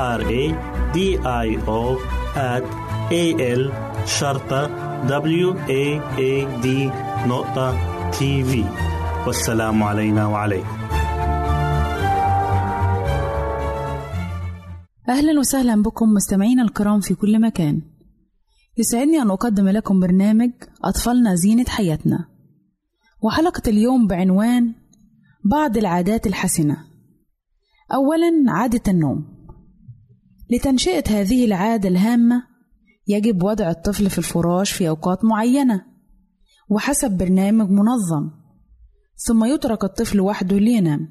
R A D I O at A L شرطة W A A D نقطة تي في والسلام علينا وعليكم. أهلا وسهلا بكم مستمعينا الكرام في كل مكان. يسعدني أن أقدم لكم برنامج أطفالنا زينة حياتنا. وحلقة اليوم بعنوان بعض العادات الحسنة. أولا عادة النوم. لتنشئة هذه العادة الهامة يجب وضع الطفل في الفراش في أوقات معينة وحسب برنامج منظم ثم يترك الطفل وحده لينام.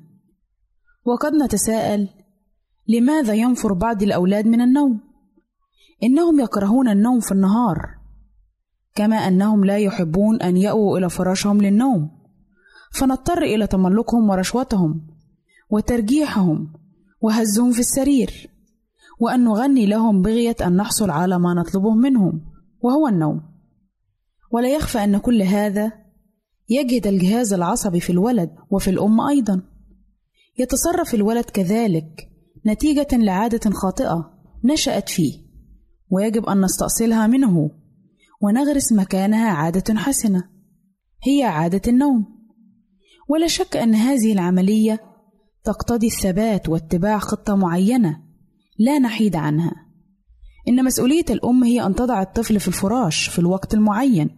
وقد نتساءل لماذا ينفر بعض الأولاد من النوم؟ إنهم يكرهون النوم في النهار كما أنهم لا يحبون أن يأووا إلى فراشهم للنوم. فنضطر إلى تملقهم ورشوتهم وترجيحهم وهزهم في السرير. وأن نغني لهم بغية أن نحصل على ما نطلبه منهم وهو النوم. ولا يخفى أن كل هذا يجهد الجهاز العصبي في الولد وفي الأم أيضا. يتصرف الولد كذلك نتيجة لعادة خاطئة نشأت فيه ويجب أن نستأصلها منه ونغرس مكانها عادة حسنة هي عادة النوم. ولا شك أن هذه العملية تقتضي الثبات واتباع خطة معينة لا نحيد عنها. إن مسؤولية الأم هي أن تضع الطفل في الفراش في الوقت المعين.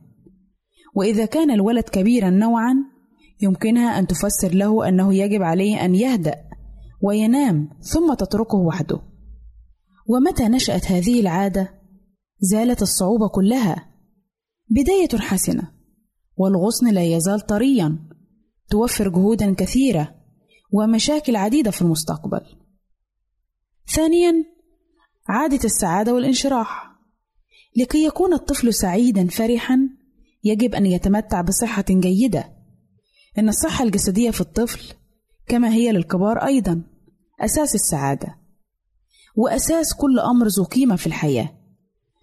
وإذا كان الولد كبيرا نوعا يمكنها أن تفسر له أنه يجب عليه أن يهدأ وينام ثم تتركه وحده. ومتى نشأت هذه العادة؟ زالت الصعوبة كلها. بداية حسنة والغصن لا يزال طريا توفر جهودا كثيرة ومشاكل عديدة في المستقبل. ثانيا عادة السعادة والانشراح. لكي يكون الطفل سعيدا فرحا يجب أن يتمتع بصحة جيدة. إن الصحة الجسدية في الطفل كما هي للكبار أيضا أساس السعادة وأساس كل أمر ذو قيمة في الحياة.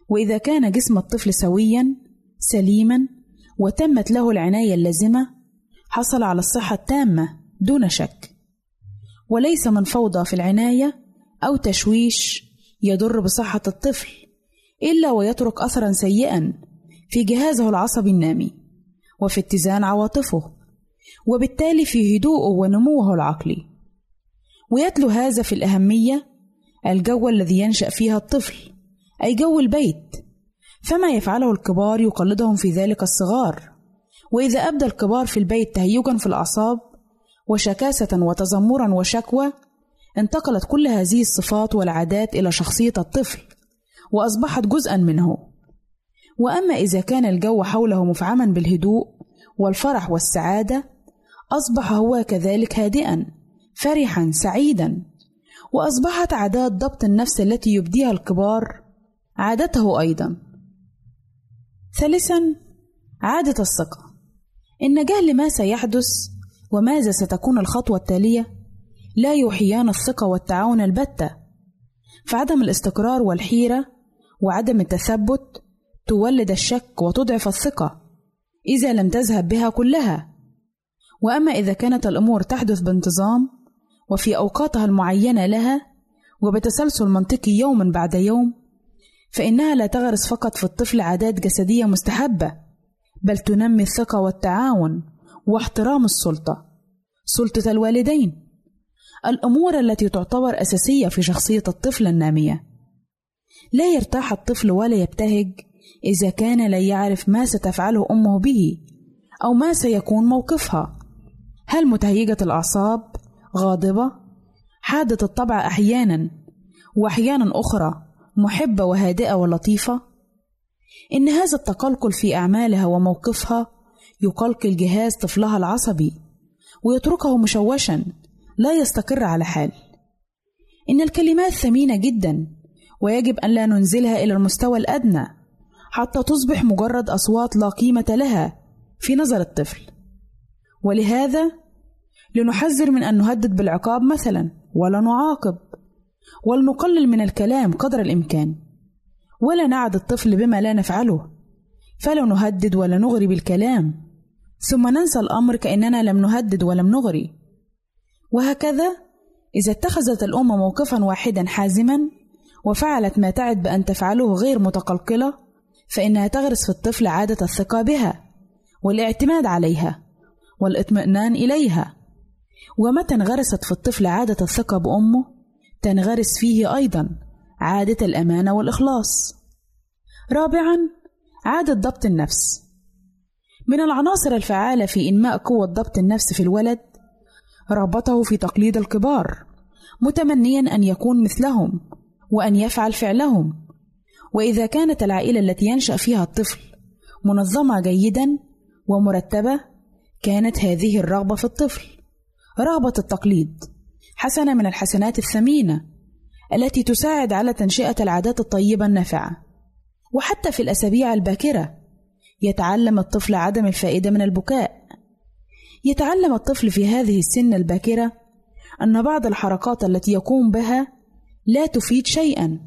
وإذا كان جسم الطفل سويا سليما وتمت له العناية اللازمة حصل على الصحة التامة دون شك. وليس من فوضى في العناية أو تشويش يضر بصحة الطفل إلا ويترك أثرا سيئا في جهازه العصبي النامي وفي اتزان عواطفه وبالتالي في هدوءه ونموه العقلي. ويتلو هذا في الأهمية الجو الذي ينشأ فيها الطفل أي جو البيت فما يفعله الكبار يقلدهم في ذلك الصغار. وإذا أبدى الكبار في البيت تهيجا في الأعصاب وشكاسة وتذمرا وشكوى انتقلت كل هذه الصفات والعادات إلى شخصية الطفل وأصبحت جزءا منه. وأما إذا كان الجو حوله مفعما بالهدوء والفرح والسعادة أصبح هو كذلك هادئا فرحا سعيدا. وأصبحت عادات ضبط النفس التي يبديها الكبار عادته أيضا. ثالثا عادة الثقة. إن جهل ما سيحدث وماذا ستكون الخطوة التالية؟ لا يوحيان الثقة والتعاون البتة. فعدم الاستقرار والحيرة وعدم التثبت تولد الشك وتضعف الثقة إذا لم تذهب بها كلها. وأما إذا كانت الأمور تحدث بانتظام وفي أوقاتها المعينة لها وبتسلسل منطقي يوما بعد يوم فإنها لا تغرس فقط في الطفل عادات جسدية مستحبة بل تنمي الثقة والتعاون واحترام السلطة سلطة الوالدين. الأمور التي تعتبر أساسية في شخصية الطفل النامية. لا يرتاح الطفل ولا يبتهج إذا كان لا يعرف ما ستفعله أمه به أو ما سيكون موقفها. هل متهيجة الأعصاب غاضبة؟ حادة الطبع أحيانا وأحيانا أخرى محبة وهادئة ولطيفة؟ إن هذا التقلقل في أعمالها وموقفها يقلقل جهاز طفلها العصبي ويتركه مشوشا لا يستقر على حال. إن الكلمات ثمينة جدا ويجب أن لا ننزلها إلى المستوى الأدنى حتى تصبح مجرد أصوات لا قيمة لها في نظر الطفل. ولهذا لنحذر من أن نهدد بالعقاب مثلا ولا نعاقب ولنقلل من الكلام قدر الإمكان. ولا نعد الطفل بما لا نفعله فلا نهدد ولا نغري بالكلام. ثم ننسى الأمر كأننا لم نهدد ولم نغري. وهكذا إذا اتخذت الأم موقفا واحدا حازما وفعلت ما تعد بأن تفعله غير متقلقلة فإنها تغرس في الطفل عادة الثقة بها والاعتماد عليها والاطمئنان إليها. ومتى انغرست في الطفل عادة الثقة بأمه تنغرس فيه أيضا عادة الأمانة والإخلاص. رابعا عادة ضبط النفس. من العناصر الفعالة في إنماء قوة ضبط النفس في الولد رغبته في تقليد الكبار متمنيا أن يكون مثلهم وأن يفعل فعلهم. وإذا كانت العائلة التي ينشأ فيها الطفل منظمة جيدا ومرتبة كانت هذه الرغبة في الطفل. رغبة التقليد حسنة من الحسنات الثمينة التي تساعد على تنشئة العادات الطيبة النافعة. وحتى في الأسابيع الباكرة يتعلم الطفل عدم الفائدة من البكاء. يتعلم الطفل في هذه السن الباكرة أن بعض الحركات التي يقوم بها لا تفيد شيئا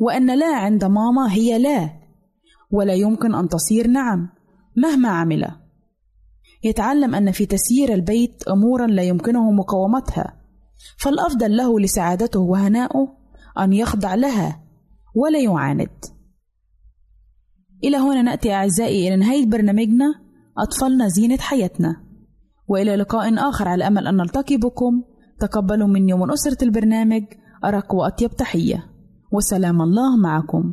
وأن لا عند ماما هي لا ولا يمكن أن تصير نعم مهما عمل. يتعلم أن في تسيير البيت أمورا لا يمكنه مقاومتها فالأفضل له لسعادته وهنائه أن يخضع لها ولا يعاند. إلى هنا نأتي أعزائي إلى نهاية برنامجنا أطفالنا زينة حياتنا. وإلى لقاء آخر على أمل أن نلتقي بكم تقبلوا مني ومن أسرة البرنامج أرق وأطيب تحية. وسلام الله معكم.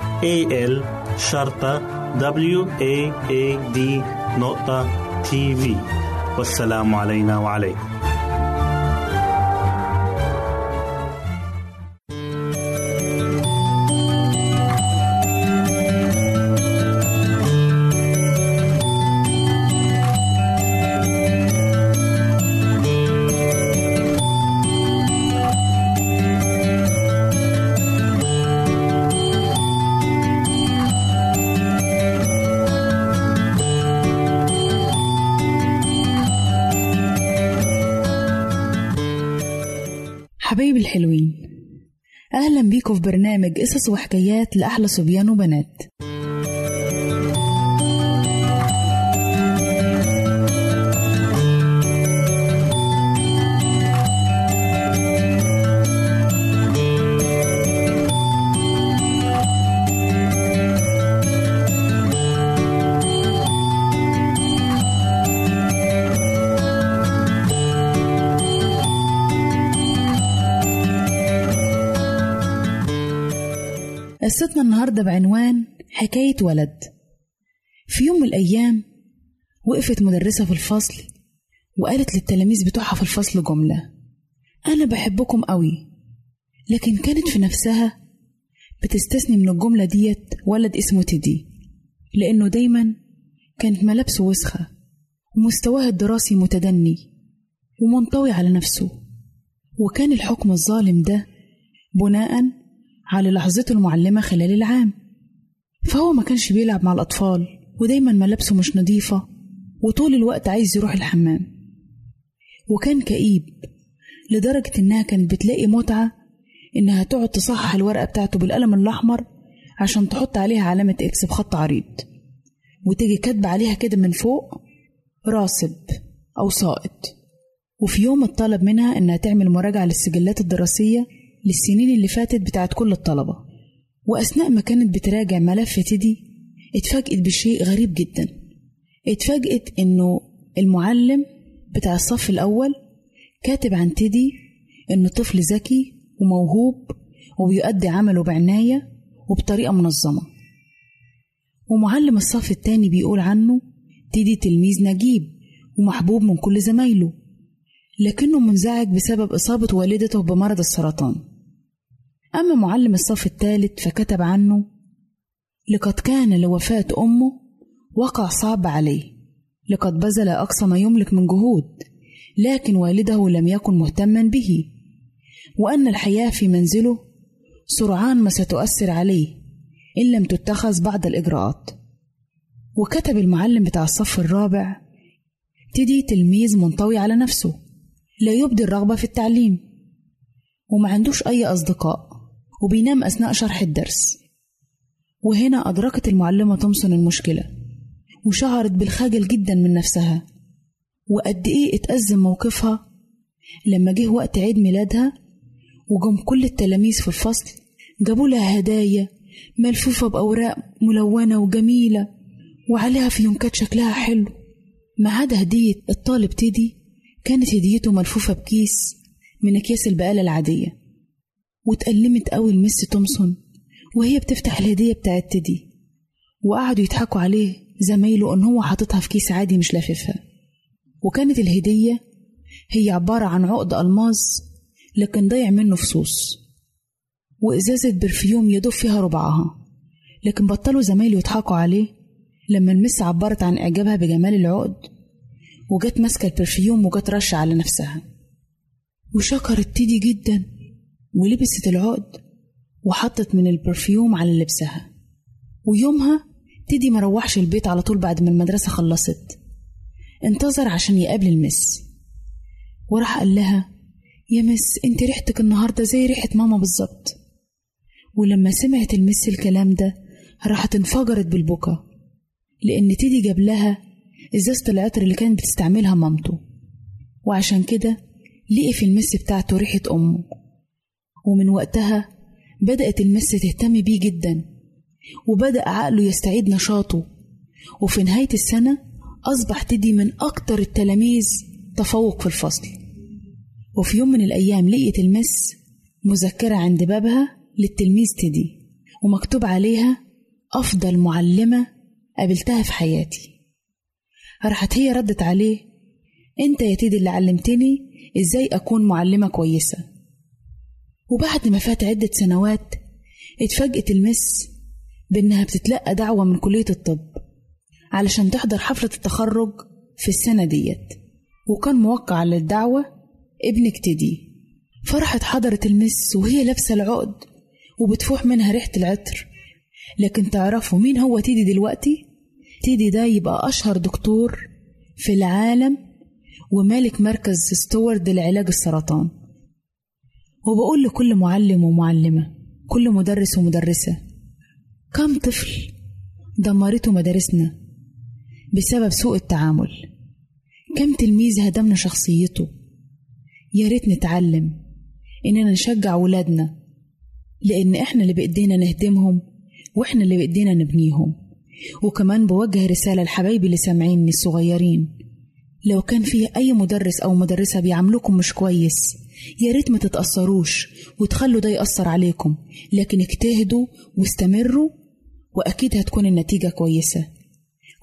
A L شرطة W A A D نقطة تي في والسلام علينا وعليكم. بيكم في برنامج قصص وحكايات لأحلى صبيان وبنات. قصتنا النهاردة بعنوان حكاية ولد. في يوم من الأيام وقفت مدرسة في الفصل وقالت للتلاميذ بتوعها في الفصل جملة أنا بحبكم قوي. لكن كانت في نفسها بتستثني من الجملة ديت ولد اسمه تيدي لأنه دايما كانت ملابسه وسخة ومستواه الدراسي متدني ومنطوي على نفسه وكان الحكم الظالم ده بناء على لحظته المعلمة خلال العام. فهو ما كانش بيلعب مع الأطفال ودايما ملابسه مش نظيفة وطول الوقت عايز يروح الحمام. وكان كئيب لدرجة إنها كانت بتلاقي متعة إنها تقعد تصحح الورقة بتاعته بالقلم الأحمر عشان تحط عليها علامة إكس بخط عريض. وتيجي كاتبة عليها كده من فوق راسب أو ساقط وفي يوم اتطلب منها إنها تعمل مراجعة للسجلات الدراسية للسنين اللي فاتت بتاعت كل الطلبة. وأثناء ما كانت بتراجع ملف تيدي اتفاجئت بشيء غريب جدا. اتفاجئت إنه المعلم بتاع الصف الأول كاتب عن تيدي إنه طفل ذكي وموهوب وبيؤدي عمله بعناية وبطريقة منظمة. ومعلم الصف التاني بيقول عنه تيدي تلميذ نجيب ومحبوب من كل زمايله لكنه منزعج بسبب إصابة والدته بمرض السرطان. أما معلم الصف الثالث فكتب عنه لقد كان لوفاة أمه وقع صعب عليه لقد بذل أقصى ما يملك من جهود لكن والده لم يكن مهتما به وأن الحياة في منزله سرعان ما ستؤثر عليه إن لم تتخذ بعض الإجراءات. وكتب المعلم بتاع الصف الرابع تدي تلميذ منطوي على نفسه لا يبدي الرغبة في التعليم وما عندوش أي أصدقاء. وبينام أثناء شرح الدرس. وهنا أدركت المعلمة تومسون المشكلة وشعرت بالخجل جدا من نفسها. وقد إيه اتأزم موقفها؟ لما جه وقت عيد ميلادها وجم كل التلاميذ في الفصل جابوا لها هدايا ملفوفة بأوراق ملونة وجميلة وعليها فيونكات شكلها حلو. ما عدا هدية الطالب تيدي كانت هديته ملفوفة بكيس من أكياس البقالة العادية. واتألمت قوي ال Miss تومسون وهي بتفتح الهدية بتاعت تيدي وقعدوا يضحكوا عليه زمايله إن هو حاططها في كيس عادي مش لاففها. وكانت الهدية هي عبارة عن عقد ألماظ لكن ضايع منه فصوص. وإزازة perfume يدوب فيها ربعها. لكن بطلوا زمايله يضحكوا عليه لما ال Miss عبرت عن إعجابها بجمال العقد وجت ماسكة ال perfume وجت رشة على نفسها. وشكرت تيدي جدا. ولبست العقد وحطت من ال perfume على لبسها. ويومها تيدي مروحش البيت على طول بعد ما المدرسة خلصت. انتظر عشان يقابل المس. وراح قال لها يا مس انت ريحتك النهاردة زي ريحة ماما بالظبط. ولما سمعت المس الكلام ده راحت انفجرت بالبكا. لأن تيدي جاب لها إزازة العطر اللي كانت بتستعملها مامته. وعشان كده لقي في المس بتاعته ريحة أمه. ومن وقتها بدأت المس تهتم بيه جدا وبدأ عقله يستعيد نشاطه. وفي نهاية السنة أصبح تدي من أكتر التلاميذ تفوق في الفصل. وفي يوم من الأيام لقيت المس مذكرة عند بابها للتلميذ تدي ومكتوب عليها أفضل معلمة قابلتها في حياتي. راحت هي ردت عليه أنت يا تيدي اللي علمتني إزاي أكون معلمة كويسة. وبعد ما فات عدة سنوات اتفاجئت المس بإنها بتتلقى دعوة من كلية الطب علشان تحضر حفلة التخرج في السنة ديت. وكان موقع على الدعوة ابنك تيدي فرحت حضرت المس وهي لابسة العقد وبتفوح منها ريحة العطر. لكن تعرفوا مين هو تيدي دلوقتي؟ تيدي ده يبقى أشهر دكتور في العالم ومالك مركز ستوارد لعلاج السرطان. وبقول لكل معلم ومعلمة كل مدرس ومدرسة كم طفل دمرته مدارسنا بسبب سوء التعامل؟ كم تلميذ هدمنا شخصيته؟ يا ريت نتعلم إننا نشجع ولادنا لأن إحنا اللي بإيدينا نهدمهم وإحنا اللي بإيدينا نبنيهم. وكمان بوجه رسالة لحبايبي اللي سامعيني الصغيرين لو كان فيه أي مدرس أو مدرسة بيعاملوكم مش كويس يا ريت ما تتأثروش وتخلوا ده يأثر عليكم لكن اجتهدوا واستمروا وأكيد هتكون النتيجة كويسة.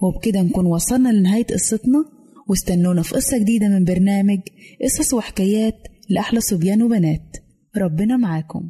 وبكده نكون وصلنا لنهاية قصتنا واستنونا في قصة جديدة من برنامج قصص وحكايات لأحلى صبيان وبنات. ربنا معاكم.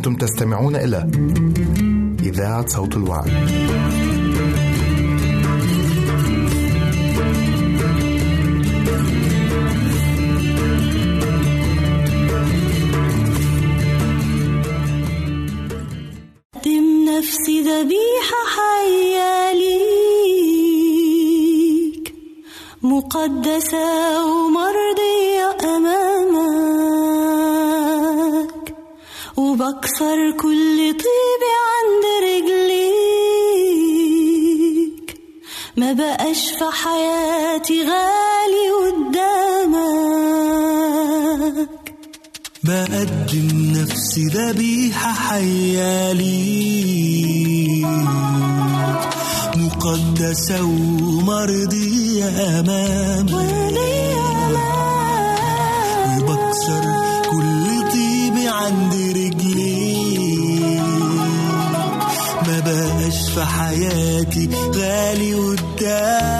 أنتم تستمعون إلى إذاعة صوت الوعد. قدم نفسي ذبيحة حية ليك مقدسة ومرضية أمامك وبكسر كل طيب عند رجليك. ما بقاش في حياتي غالي قدامك. بقدم نفسي ذبيحة حية ليك. مقدسة ومرضية أمامك. وبكسر حياتي غالي قدامك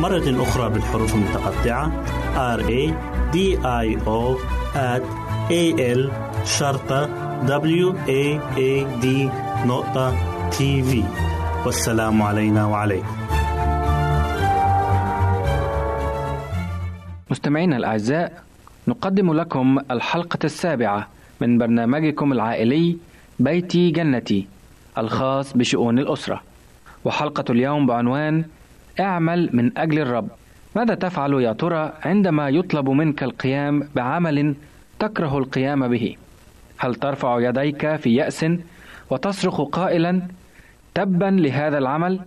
مرة أخرى بالحروف المتقطعة. R A D I O at A L شرطة W A A D نقطة تي في والسلام علينا وعليكم. مستمعينا الأعزاء نقدم لكم الحلقة السابعة من برنامجكم العائلي بيتي جنتي الخاص بشؤون الأسرة. وحلقة اليوم بعنوان اعمل من أجل الرب. ماذا تفعل يا ترى عندما يطلب منك القيام بعمل تكره القيام به؟ هل ترفع يديك في يأس وتصرخ قائلا تبا لهذا العمل؟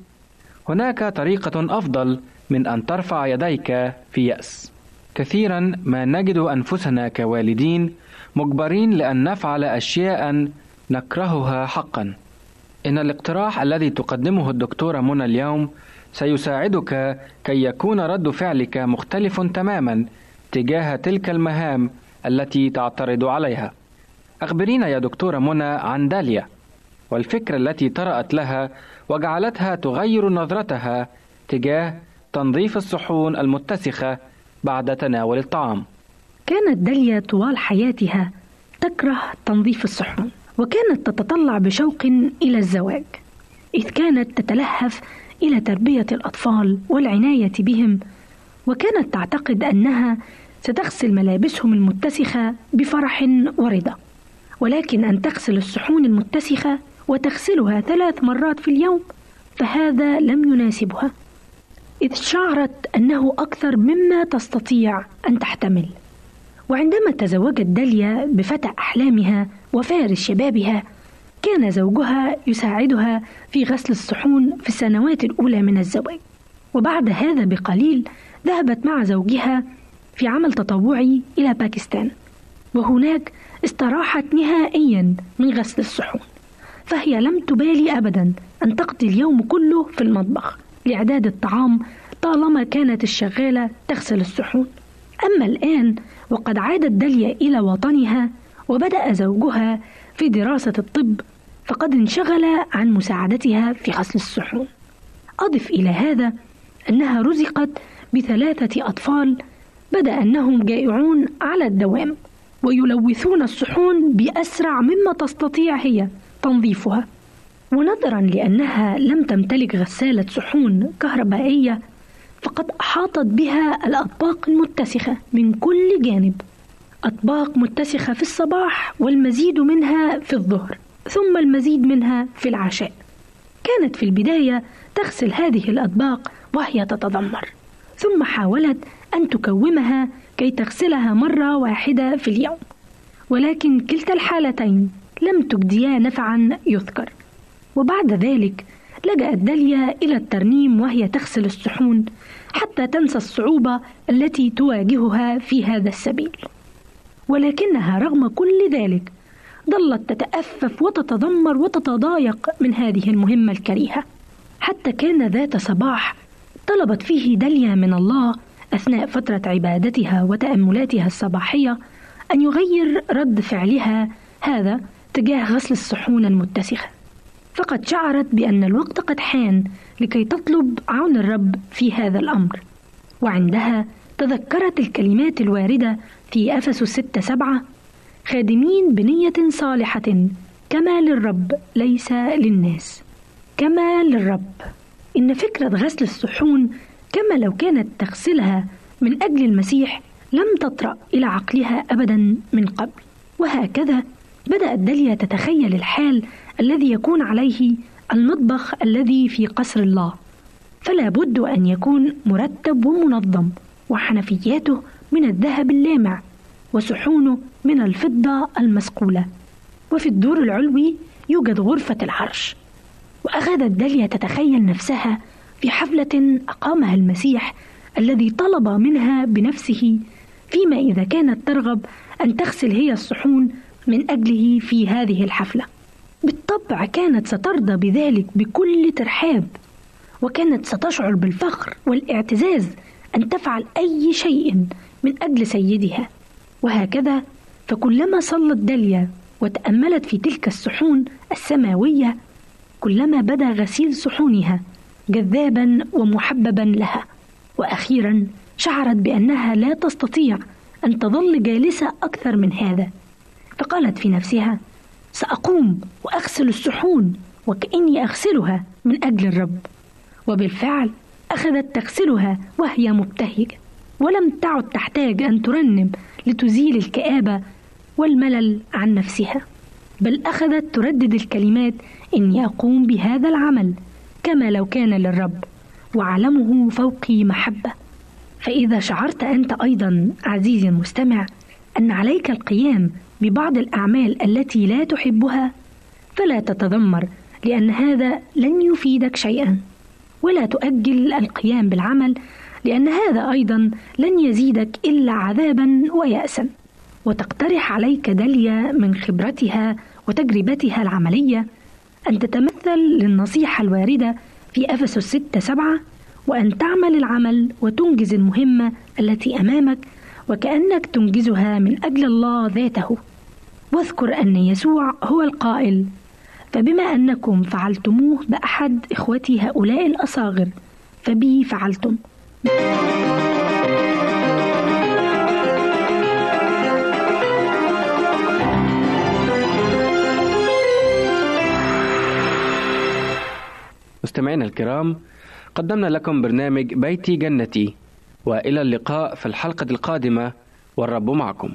هناك طريقة أفضل من أن ترفع يديك في يأس. كثيرا ما نجد أنفسنا كوالدين مجبرين لأن نفعل أشياء نكرهها حقا. إن الاقتراح الذي تقدمه الدكتورة منى اليوم سيساعدك كي يكون رد فعلك مختلف تماما تجاه تلك المهام التي تعترض عليها. أخبرينا يا دكتورة منى عن داليا والفكرة التي طرأت لها وجعلتها تغير نظرتها تجاه تنظيف الصحون المتسخة بعد تناول الطعام. كانت داليا طوال حياتها تكره تنظيف الصحون وكانت تتطلع بشوق إلى الزواج إذ كانت تتلهف إلى تربية الأطفال والعناية بهم وكانت تعتقد أنها ستغسل ملابسهم المتسخة بفرح ورضا. ولكن أن تغسل الصحون المتسخة وتغسلها ثلاث مرات في اليوم فهذا لم يناسبها. إذ شعرت أنه أكثر مما تستطيع أن تحتمل. وعندما تزوجت داليا بفتى أحلامها وفارس شبابها كان زوجها يساعدها في غسل الصحون في السنوات الأولى من الزواج. وبعد هذا بقليل ذهبت مع زوجها في عمل تطوعي إلى باكستان. وهناك استراحت نهائيا من غسل الصحون. فهي لم تبالي أبدا أن تقضي اليوم كله في المطبخ لإعداد الطعام طالما كانت الشغالة تغسل الصحون. أما الآن وقد عادت داليا إلى وطنها وبدأ زوجها في دراسة الطب فقد انشغل عن مساعدتها في غسل الصحون. أضف إلى هذا أنها رزقت بثلاثة أطفال بدأ أنهم جائعون على الدوام ويلوثون الصحون بأسرع مما تستطيع هي تنظيفها. ونظرا لأنها لم تمتلك غسالة صحون كهربائية فقد أحاطت بها الأطباق المتسخة من كل جانب. أطباق متسخة في الصباح والمزيد منها في الظهر. ثم المزيد منها في العشاء. كانت في البداية تغسل هذه الأطباق وهي تتذمر. ثم حاولت أن تكومها كي تغسلها مرة واحدة في اليوم. ولكن كلتا الحالتين لم تجديا نفعا يذكر. وبعد ذلك لجأت داليا إلى الترنيم وهي تغسل الصحون حتى تنسى الصعوبة التي تواجهها في هذا السبيل. ولكنها رغم كل ذلك ظلت تتأفف وتتذمر وتتضايق من هذه المهمة الكريهة. حتى كان ذات صباح طلبت فيه داليا من الله أثناء فترة عبادتها وتأملاتها الصباحية أن يغير رد فعلها هذا تجاه غسل الصحون المتسخة فقد شعرت بأن الوقت قد حان لكي تطلب عون الرب في هذا الأمر. وعندها تذكرت الكلمات الواردة في أفس ستة سبعة خادمين بنية صالحة. كما للرب ليس للناس. كما للرب إن فكرة غسل الصحون كما لو كانت تغسلها من أجل المسيح لم تطرأ إلى عقلها أبدا من قبل. وهكذا بدأت داليا تتخيل الحال الذي يكون عليه المطبخ الذي في قصر الله. فلا بد أن يكون مرتب ومنظم وحنفياته من الذهب اللامع. وصحونه من الفضة المسقولة. وفي الدور العلوي يوجد غرفة العرش. وأخذت داليا تتخيل نفسها في حفلة أقامها المسيح الذي طلب منها بنفسه فيما إذا كانت ترغب أن تغسل هي الصحون من أجله في هذه الحفلة. بالطبع كانت سترضى بذلك بكل ترحاب. وكانت ستشعر بالفخر والاعتزاز أن تفعل أي شيء من أجل سيدها. وهكذا فكلما صلت داليا وتأملت في تلك الصحون السماوية كلما بدا غسيل صحونها جذابا ومحببا لها. وأخيرا شعرت بأنها لا تستطيع أن تظل جالسة أكثر من هذا. فقالت في نفسها سأقوم وأغسل الصحون وكأني أغسلها من أجل الرب. وبالفعل أخذت تغسلها وهي مبتهجة. ولم تعد تحتاج أن ترنم لتزيل الكآبة والملل عن نفسها بل أخذت تردد الكلمات اني اقوم بهذا العمل كما لو كان للرب وعلمه فوقي محبة. فإذا شعرت أنت أيضا عزيزي المستمع أن عليك القيام ببعض الأعمال التي لا تحبها فلا تتذمر لأن هذا لن يفيدك شيئا ولا تؤجل القيام بالعمل لأن هذا أيضا لن يزيدك إلا عذابا ويأسا. وتقترح عليك داليا من خبرتها وتجربتها العملية أن تتمثل للنصيحة الواردة في أفسس 6 سبعة وأن تعمل العمل وتنجز المهمة التي أمامك وكأنك تنجزها من أجل الله ذاته. واذكر أن يسوع هو القائل فبما أنكم فعلتموه بأحد إخوتي هؤلاء الأصاغر فبي فعلتم. مستمعينا الكرام قدمنا لكم برنامج بيتي جنتي وإلى اللقاء في الحلقة القادمة والرب معكم.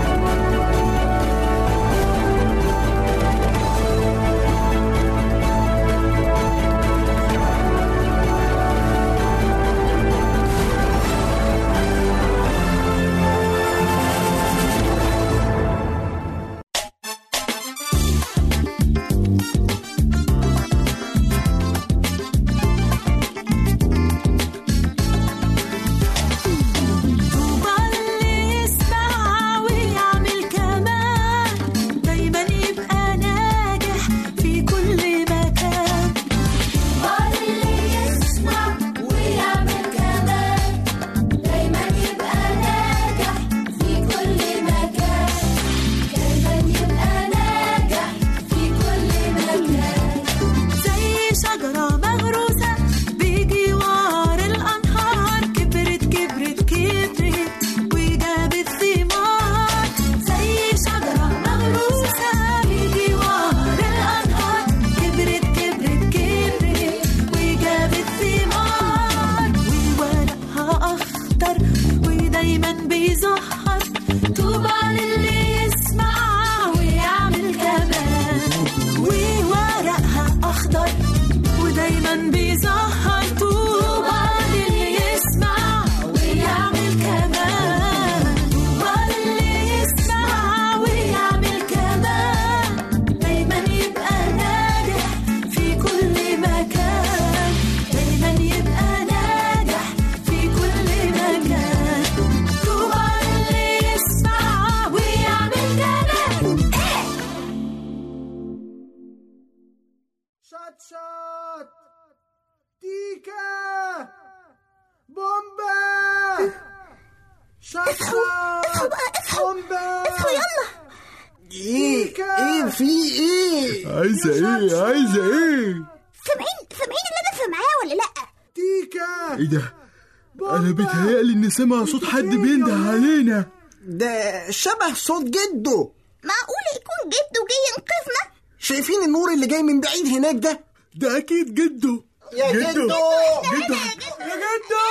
سامع صوت حد بينده علينا. ده شبه صوت جده. معقول يكون جده جاي ينقذنا؟ شايفين النور اللي جاي من بعيد هناك ده؟ ده أكيد جده. يا جده. جدو جده. يا جدو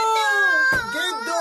جدو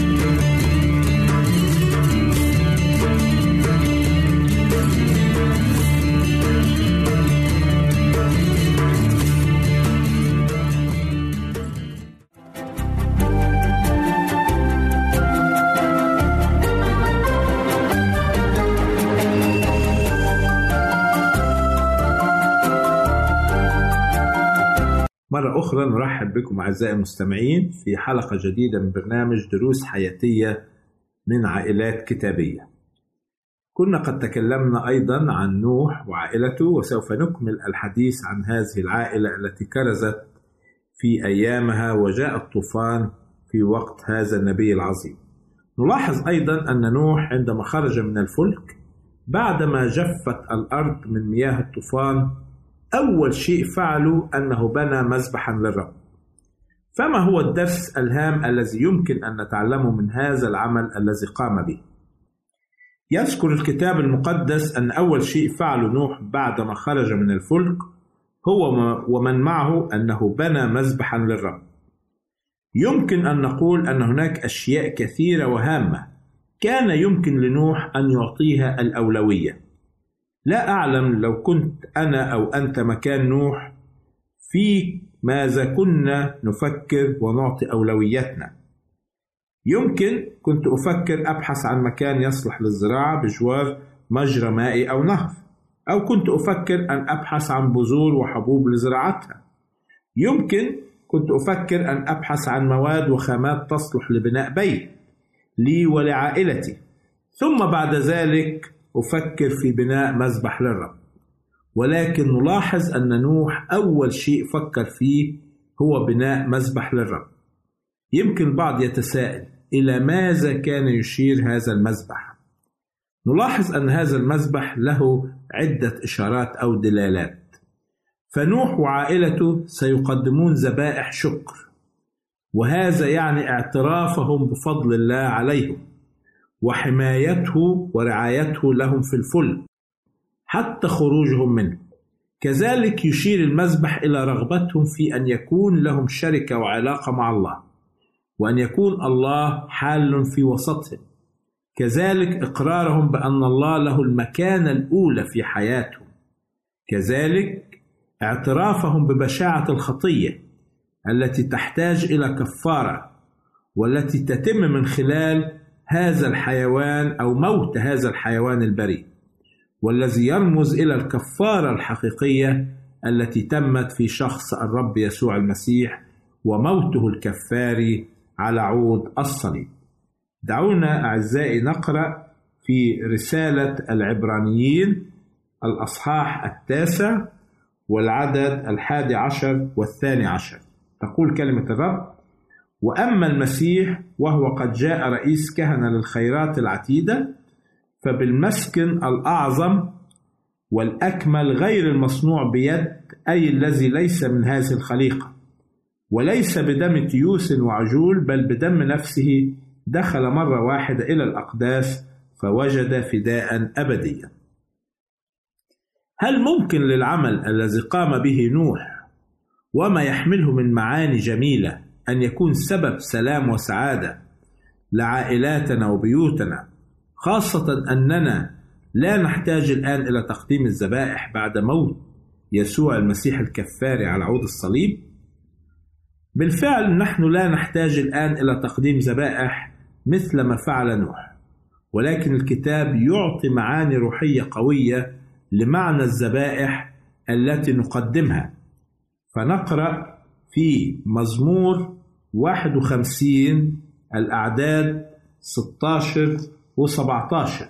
مرة أخرى نرحب بكم أعزائي المستمعين في حلقة جديدة من برنامج دروس حياتية من عائلات كتابية. كنا قد تكلمنا أيضا عن نوح وعائلته وسوف نكمل الحديث عن هذه العائلة التي كرزت في أيامها وجاء الطوفان في وقت هذا النبي العظيم. نلاحظ أيضا أن نوح عندما خرج من الفلك بعدما جفت الأرض من مياه الطوفان أول شيء فعله أنه بنى مذبحا للرب. فما هو الدرس الهام الذي يمكن أن نتعلمه من هذا العمل الذي قام به؟ يذكر الكتاب المقدس أن أول شيء فعله نوح بعدما خرج من الفلك هو ومن معه أنه بنى مذبحا للرب. يمكن أن نقول أن هناك أشياء كثيرة وهامة كان يمكن لنوح أن يعطيها الأولوية. لا أعلم لو كنت أنا أو أنت مكان نوح في ماذا كنا نفكر ونعطي أولوياتنا. يمكن كنت أفكر أبحث عن مكان يصلح للزراعة بجوار مجرى مائي أو نهر أو كنت أفكر أن أبحث عن بذور وحبوب لزراعتها. يمكن كنت أفكر أن أبحث عن مواد وخامات تصلح لبناء بيت لي ولعائلتي. ثم بعد ذلك أفكر في بناء مذبح للرب. ولكن نلاحظ أن نوح أول شيء فكر فيه هو بناء مذبح للرب. يمكن البعض يتساءل إلى ماذا كان يشير هذا المذبح نلاحظ أن هذا المذبح له عدة إشارات أو دلالات. فنوح وعائلته سيقدمون ذبائح شكر وهذا يعني اعترافهم بفضل الله عليهم. وحمايته ورعايته لهم في الفلك حتى خروجهم منه. كذلك يشير المذبح إلى رغبتهم في أن يكون لهم شركة وعلاقة مع الله وأن يكون الله حال في وسطهم. كذلك إقرارهم بأن الله له المكانة الأولى في حياتهم. كذلك اعترافهم ببشاعه الخطية التي تحتاج إلى كفارة والتي تتم من خلال هذا الحيوان أو موت هذا الحيوان البريء والذي يرمز إلى الكفارة الحقيقية التي تمت في شخص الرب يسوع المسيح وموته الكفاري على عود الصليب. دعونا أعزائي نقرأ في رسالة العبرانيين الأصحاح التاسع والعدد الحادي عشر والثاني عشر. تقول كلمة الرب: وأما المسيح وهو قد جاء رئيس كهنة للخيرات العتيدة فبالمسكن الأعظم والأكمل غير المصنوع بيد أي الذي ليس من هذه الخليقة. وليس بدم تيوس وعجول بل بدم نفسه دخل مرة واحدة إلى الأقداس فوجد فداء ابديا. هل ممكن للعمل الذي قام به نوح وما يحمله من معاني جميلة أن يكون سبب سلام وسعادة لعائلاتنا وبيوتنا خاصة أننا لا نحتاج الآن إلى تقديم الذبائح بعد موت يسوع المسيح الكفاري على عود الصليب. بالفعل نحن لا نحتاج الآن إلى تقديم ذبائح مثل ما فعل نوح ولكن الكتاب يعطي معاني روحية قوية لمعنى الذبائح التي نقدمها. فنقرأ في مزمور 51 الأعداد 16 و17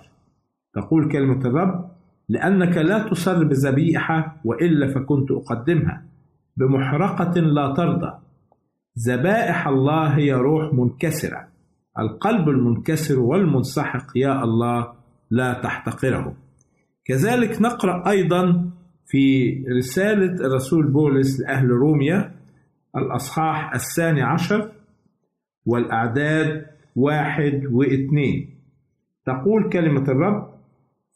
تقول كلمة الرب لأنك لا تصر بذبيحة وإلا فكنت أقدمها. بمحرقة لا ترضى. ذبائح الله هي روح منكسرة. القلب المنكسر والمنسحق يا الله لا تحتقره. كذلك نقرأ أيضا في رسالة الرسول بولس لأهل روميا الأصحاح الثاني عشر والأعداد واحد واثنين. تقول كلمة الرب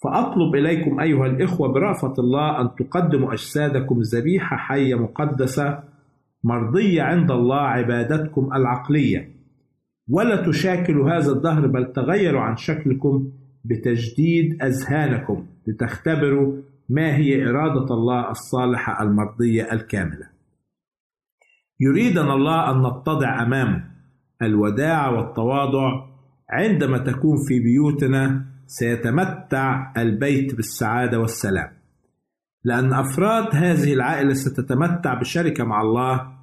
فأطلب إليكم أيها الإخوة برأفة الله أن تقدموا أجسادكم ذبيحة حية مقدسة مرضية عند الله عبادتكم العقلية. ولا تشاكلوا هذا الدهر بل تغيروا عن شكلكم بتجديد أذهانكم لتختبروا ما هي إرادة الله الصالحة المرضية الكاملة. يريدنا الله أن نتضع أمامه الوداع والتواضع. عندما تكون في بيوتنا سيتمتع البيت بالسعادة والسلام. لأن أفراد هذه العائلة ستتمتع بشركة مع الله.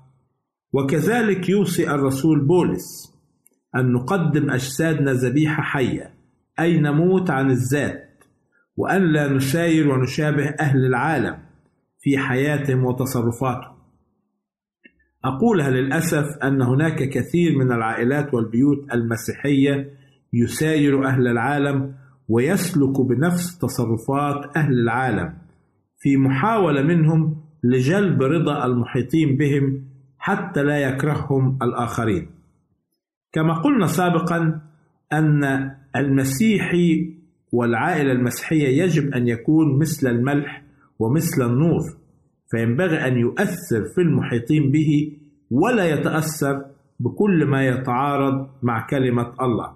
وكذلك يوصي الرسول بولس أن نقدم أجسادنا ذبيحة حية أي نموت عن الذات وأن لا نساير ونشابه أهل العالم في حياتهم وتصرفاتهم. أقولها للأسف أن هناك كثير من العائلات والبيوت المسيحية يساير أهل العالم ويسلك بنفس تصرفات أهل العالم في محاولة منهم لجلب رضا المحيطين بهم حتى لا يكرههم الآخرين. كما قلنا سابقا أن المسيحي والعائلة المسيحية يجب أن يكون مثل الملح ومثل النور فينبغي أن يؤثر في المحيطين به ولا يتأثر بكل ما يتعارض مع كلمة الله.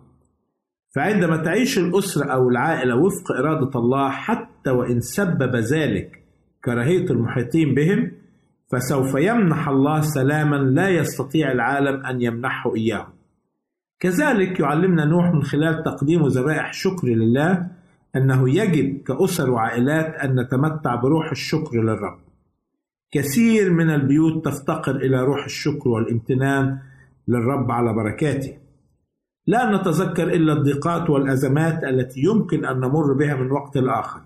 فعندما تعيش الأسرة أو العائلة وفق إرادة الله حتى وإن سبب ذلك كراهية المحيطين بهم فسوف يمنح الله سلاما لا يستطيع العالم أن يمنحه إياه. كذلك يعلمنا نوح من خلال تقديم ذبائح شكر لله أنه يجب كأسر وعائلات أن نتمتع بروح الشكر للرب. كثير من البيوت تفتقر إلى روح الشكر والامتنان للرب على بركاته. لا نتذكر إلا الضيقات والأزمات التي يمكن أن نمر بها من وقت لآخر.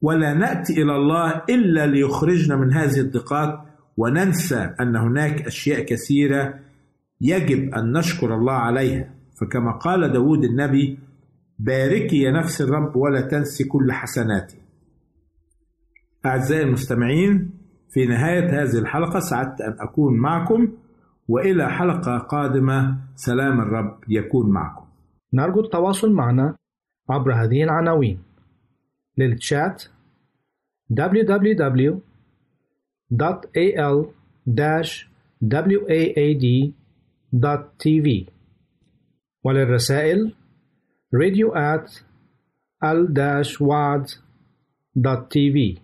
ولا نأتي إلى الله إلا ليخرجنا من هذه الضيقات وننسى أن هناك أشياء كثيرة يجب أن نشكر الله عليها. فكما قال داود النبي باركي يا نفس الرب ولا تنسي كل حسناتي. أعزائي المستمعين في نهاية هذه الحلقة سعدت أن أكون معكم وإلى حلقة قادمة سلام الرب يكون معكم. نرجو التواصل معنا عبر هذه العناوين. للتشات www.al-waad.tv وللرسائل radio at al-waad.tv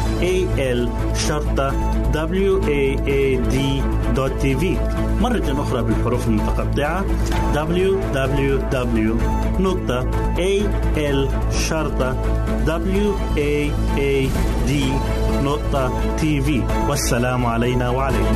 www.al waad.tv مرة أخرى بالحروف المتقطعة www.al-waad.tv والسلام علينا وعليكم.